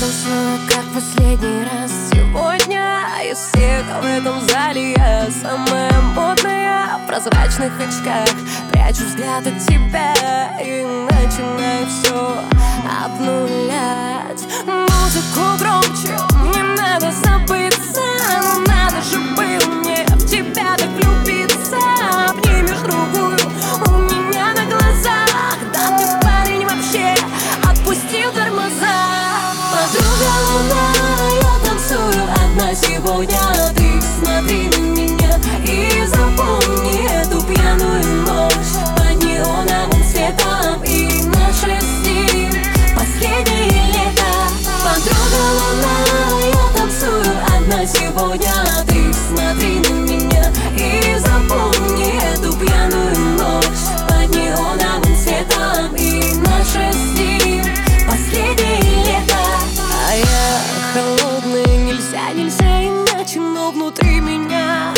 танцую, как последний раз. Сегодня из всех в этом зале я самая модная В прозрачных очках. Прячу взгляд от тебя И Я танцую одна сегодня. Ты смотри я холодная, нельзя, нельзя иначе, но внутри меня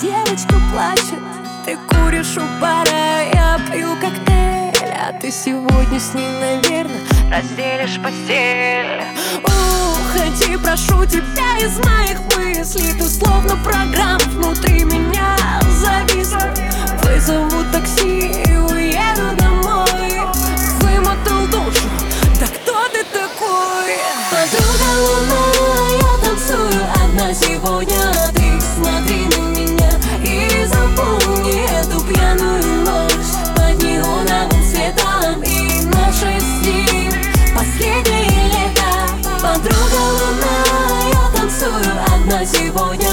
Девочка плачет, ты куришь у бара, я пью коктейль А ты сегодня с ней, наверное, разделишь постель. Уходи, прошу тебя из моих мыслей Ты словно программ внутри меня зависла. Вызову такси сегодня Ты смотри на меня и запомни эту пьяную ночь. Под неоновым светом и наше с ним последнее лето Подруга луна, я танцую одна сегодня